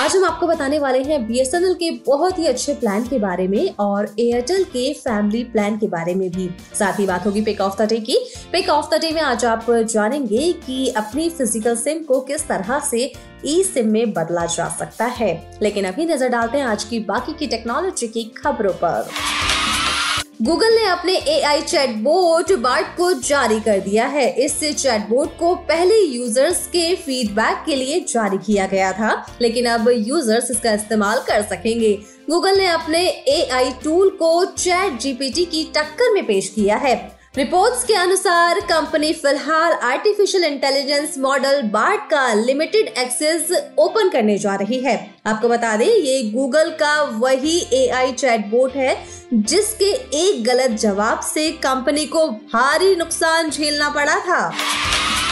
आज हम आपको बताने वाले हैं बीएसएनएल के बहुत ही अच्छे प्लान के बारे में और एयरटेल के फैमिली प्लान के बारे में भी। साथ ही बात होगी पिक ऑफ़ द डे की। पिक ऑफ़ द डे में आज आप जानेंगे कि अपनी फ़िज़िकल सिम को किस तरह से ई सिम में बदला जा सकता है। लेकिन अभी नज़र डालते हैं आज की बाकी की टेक्नोलॉजी की खबरों पर। गूगल ने अपने A I chatbot Bard को जारी कर दिया है। इस बोर्ड को पहले यूज़र्स के फीडबैक के लिए जारी किया गया था, लेकिन अब यूज़र्स इसका इस्तेमाल कर सकेंगे। गूगल ने अपने ए आई टूल को चैट जीपीटी की टक्कर में पेश किया है। रिपोर्ट्स के अनुसार कंपनी फ़िलहाल आर्टिफिशियल इंटेलिजेंस मॉडल बार्ट का लिमिटेड एक्सेस ओपन करने जा रही है। आपको बता दें, ये गूगल का वही एआई चैटबोट है, जिसके एक गलत जवाब से कंपनी को भारी नुकसान झेलना पड़ा था।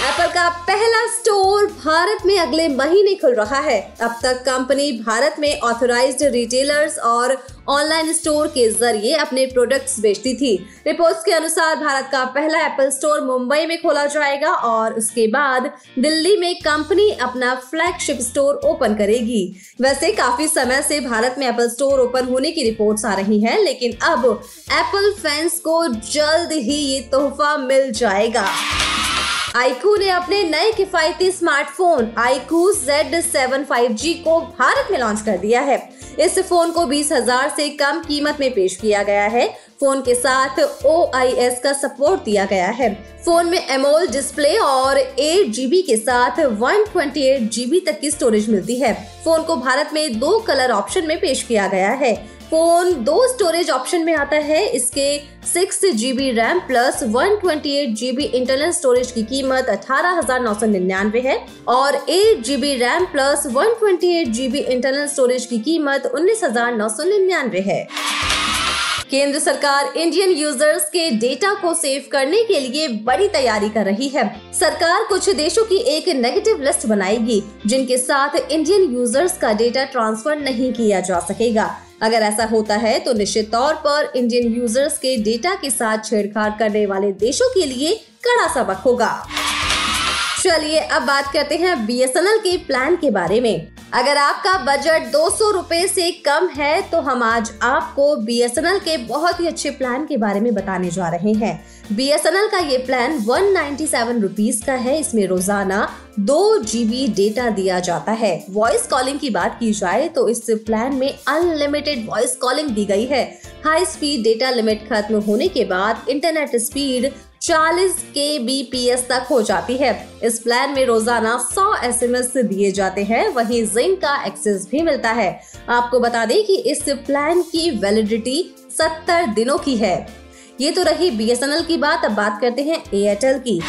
एप्पल का पहला स्टोर भारत में अगले महीने खुल रहा है। अब तक कंपनी भारत में ऑथोराइज्ड रिटेलर्स और ऑनलाइन स्टोर के ज़रिए अपने प्रोडक्ट्स बेचती थी। रिपोर्ट्स के अनुसार भारत का पहला एप्पल स्टोर मुंबई में खोला जाएगा और उसके बाद दिल्ली में कंपनी अपना फ्लैगशिप स्टोर ओपन करेगी। वैसे काफ़ी समय से भारत में एप्पल स्टोर ओपन होने की रिपोर्ट्स आ रही हैं, लेकिन अब एप्पल फैंस को जल्द ही ये तोहफा मिल जाएगा। आईकू ने अपने नए किफायती स्मार्टफ़ोन आईकू Z75G को भारत में लॉन्च कर दिया है। इस फ़ोन को बीस हज़ार से कम कीमत में पेश किया गया है। फ़ोन के साथ OIS का सपोर्ट दिया गया है। फ़ोन में एमोल डिस्प्ले और एट जीबी के साथ वन ट्वेंटी जीबी तक की स्टोरेज मिलती है। फ़ोन को भारत में दो कलर ऑप्शन में पेश किया गया है। फ़ोन दो स्टोरेज ऑप्शन में आता है। इसके six GB RAM plus one twenty eight GB internal storage की कीमत अठारह हज़ार नौ सौ निन्यानवे है और eight GB RAM plus one twenty eight GB internal storage की कीमत उन्नीस हज़ार नौ सौ निन्यानवे है। केंद्र सरकार इंडियन यूज़र्स के डेटा को सेव करने के लिए बड़ी तैयारी कर रही है। सरकार कुछ देशों की एक नेगेटिव लिस्ट बनाएगी, जिनके साथ इंडियन यूज़र्स का डेटा ट्रांसफ़र नहीं किया जा सकेगा। अगर ऐसा होता है तो निश्चित तौर पर इंडियन यूज़र्स के डेटा के साथ छेड़छाड़ करने वाले देशों के लिए कड़ा सबक होगा। चलिए अब बात करते हैं बीएसएनएल के प्लान के बारे में। अगर आपका बजट दो सौ रूपए से कम है तो हम आज आपको बीएसएनएल के बहुत ही अच्छे प्लान के बारे में बताने जा रहे हैं। बीएसएनएल का ये plan one ninety seven rupees का है। इसमें रोज़ाना दो जीबी डेटा दिया जाता है। वॉइस कॉलिंग की बात की जाए तो इस प्लान में अनलिमिटेड वॉइस कॉलिंग दी गई है। हाई स्पीड डेटा लिमिट खत्म होने के बाद इंटरनेट स्पीड 40 के बी पी एस तक हो जाती है। इस प्लान में रोज़ाना 100 एस एम एस दिए जाते हैं। वहीं जिंक का एक्सेस भी मिलता है। आपको बता दें कि इस प्लान की वैलिडिटी 70 दिनों की है। ये तो रही बीएसएनएल की बात। अब बात करते हैं एयरटेल की।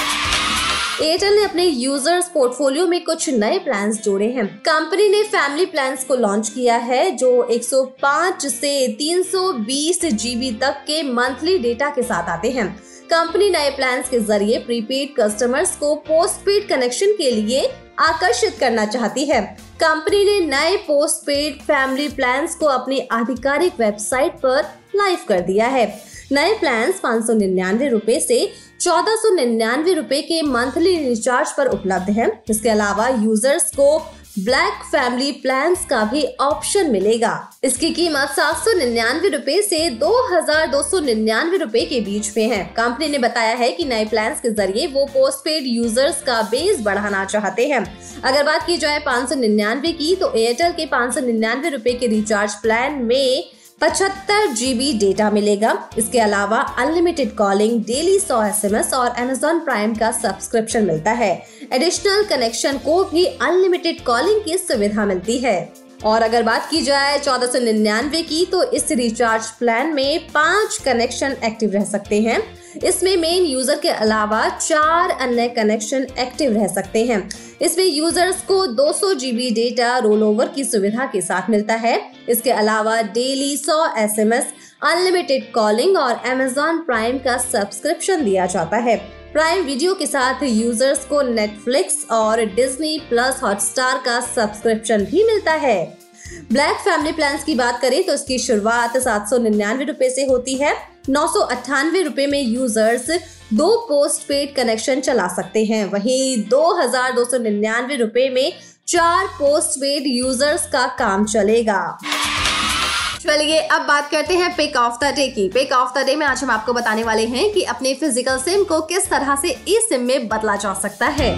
एयरटेल ने अपने यूज़र्स पोर्टफोलियो में कुछ नए प्लान जोड़े हैं। कंपनी ने फैमिली प्लान को लॉन्च किया है, जो 105 से 320 जीबी तक के मंथली डेटा के साथ आते हैं। कंपनी नए प्लान्स के ज़रिए प्रीपेड कस्टमर्स को पोस्टपेड कनेक्शन के लिए आकर्षित करना चाहती है। कंपनी ने नए पोस्ट पेड फैमिली प्लान्स को अपनी आधिकारिक वेबसाइट पर लाइव कर दिया है। नए प्लान्स पाँच सौ निन्यानवे रूपए ऐसी चौदह सौ निन्यानवे रूपए के मंथली रिचार्ज पर उपलब्ध है। इसके अलावा यूज़र्स को ब्लैक फैमिली प्लान का भी ऑप्शन मिलेगा। इसकी कीमत सात सौ निन्यानवे रूपए ऐसी दो हज़ार दो सौ निन्यानवे रूपए के बीच में है। कंपनी ने बताया है कि नए प्लान के ज़रिए वो पोस्ट पेड यूज़र्स का बेस बढ़ाना चाहते हैं। अगर बात की जाए पाँच सौ निन्यानवे की तो एयरटेल के पाँच सौ निन्यानवे रूपए के रिचार्ज प्लान में पचहत्तर जीबी डेटा मिलेगा। इसके अलावा अनलिमिटेड कॉलिंग डेली सौ एस और अमेजोन प्राइम का सब्सक्रिप्शन मिलता है। एडिशनल कनेक्शन को भी अनलिमिटेड कॉलिंग की सुविधा मिलती है। और अगर बात की जाए चौदह सौ निन्यानवे की तो इस रिचार्ज प्लान में पाँच कनेक्शन एक्टिव रह सकते हैं। इसमें मेन यूज़र के अलावा चार अन्य कनेक्शन एक्टिव रह सकते हैं। इसमें यूज़र्स को 200 जीबी डेटा रोल ओवर की सुविधा के साथ मिलता है। इसके अलावा डेली 100 एसएमएस अनलिमिटेड कॉलिंग और अमेजॉन प्राइम का सब्सक्रिप्शन दिया जाता है। प्राइम वीडियो के साथ यूज़र्स को नेटफ्लिक्स और डिज्नी प्लस हॉटस्टार का सब्सक्रिप्शन भी मिलता है। ब्लैक फैमिली प्लान की बात करें तो इसकी शुरुआत सात सौ निन्यानवे रूपए से होती है। नौ सौ अट्ठानवे रूपए में यूज़र्स दो पोस्ट पेड कनेक्शन चला सकते हैं। वहीं दो हज़ार दो सौ निन्यानवे रूपए में चार पोस्ट पेड यूज़र्स का काम चलेगा। चलिए, अब बात करते हैं पिक ऑफ़ द डे की। पिक ऑफ़ द डे में आज हम आपको बताने वाले हैं कि अपने फ़िज़िकल सिम को किस तरह से ई सिम में बदला जा सकता है।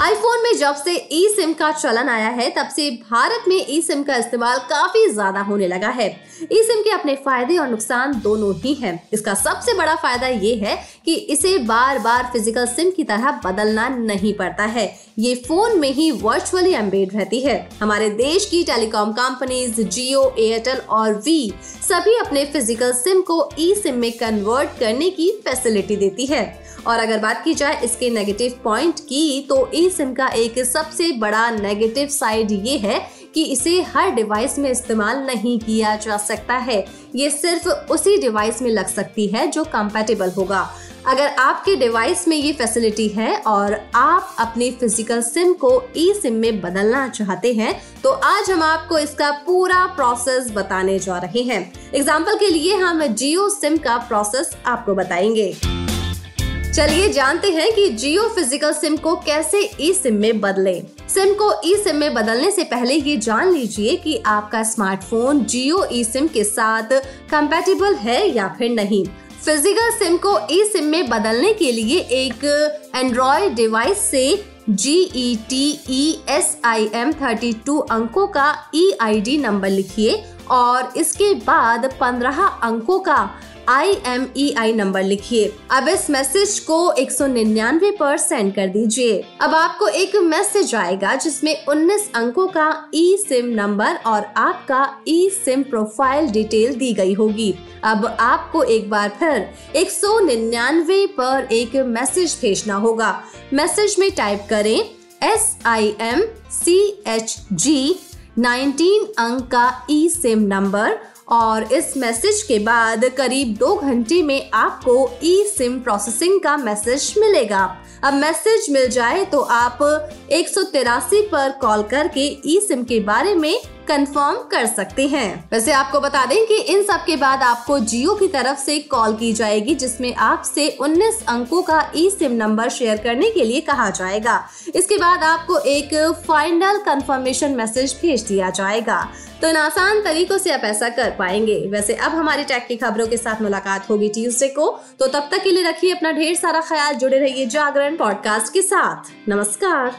आईफोन में जब से ई सिम का चलन आया है, तब से भारत में ई सिम का इस्तेमाल काफ़ी ज़्यादा होने लगा है। ई सिम के अपने फ़ायदे और नुकसान दोनों ही हैं। इसका सबसे बड़ा फ़ायदा ये है कि इसे बार बार फ़िज़िकल सिम की तरह बदलना नहीं पड़ता है। ये फ़ोन में ही वर्चुअली एम्बेड रहती है। हमारे देश की टेलीकॉम कंपनीज़ जियो एयरटेल और वी सभी अपने फ़िज़िकल सिम को ई सिम में कन्वर्ट करने की फैसिलिटी देती है। और अगर बात की जाए इसके नेगेटिव पॉइंट की तो ई सिम का एक सबसे बड़ा नेगेटिव साइड ये है कि इसे हर डिवाइस में इस्तेमाल नहीं किया जा सकता है। ये सिर्फ़ उसी डिवाइस में लग सकती है जो कंपेटेबल होगा। अगर आपके डिवाइस में ये फैसिलिटी है और आप अपनी फ़िज़िकल सिम को ई सिम में बदलना चाहते हैं तो आज हम आपको इसका पूरा प्रोसेस बताने जा रहे हैं। एग्ज़ाम्पल के लिए हम जियो सिम का प्रोसेस आपको बताएँगे। चलिए जानते हैं कि जियो फ़िज़िकल सिम को कैसे ई सिम में बदले। सिम को ई सिम में बदलने से पहले ये जान लीजिए कि आपका स्मार्टफ़ोन जियो ई सिम के साथ कंपैटिबल है या फिर नहीं। फ़िज़िकल सिम को ई सिम में बदलने के लिए एक एंड्रॉयड डिवाइस से G E T E S I M thirty two अंकों का ई आई डी नंबर लिखिए और इसके बाद पंद्रह अंकों का I M E I number लिखिए। अब इस मैसेज को एक सौ निन्यानवे पर सेंड कर दीजिए। अब आपको एक मैसेज आएगा जिसमें 19 अंकों का ई सिम नंबर और आपका ई सिम प्रोफ़ाइल डिटेल दी गई होगी। अब आपको एक बार फिर एक सौ निन्यानवे पर एक मैसेज भेजना होगा। मैसेज में टाइप करें S I M C H G 19 अंक का ई सिम नंबर और इस मैसेज के बाद करीब दो घंटे में आपको ई सिम प्रोसेसिंग का मैसेज मिलेगा। अब मैसेज मिल जाए तो आप एक सौ तिरासी पर कॉल करके ई सिम के बारे में कंफर्म कर सकते हैं। वैसे आपको बता दें कि इन सब के बाद आपको जियो की तरफ़ से कॉल की जाएगी, जिसमें आपसे 19 अंकों का ई सिम नंबर शेयर करने के लिए कहा जाएगा। इसके बाद आपको एक फाइनल कंफर्मेशन मैसेज भेज दिया जाएगा। तो इन आसान तरीकों से आप ऐसा कर पाएँगे। वैसे अब हमारी टैग की खबरों के साथ मुलाकात होगी ट्यूसडे को। तो तब तक के लिए रखिए अपना ढेर सारा ख्याल, जुड़े रहिए जागरण पॉडकास्ट के साथ। नमस्कार।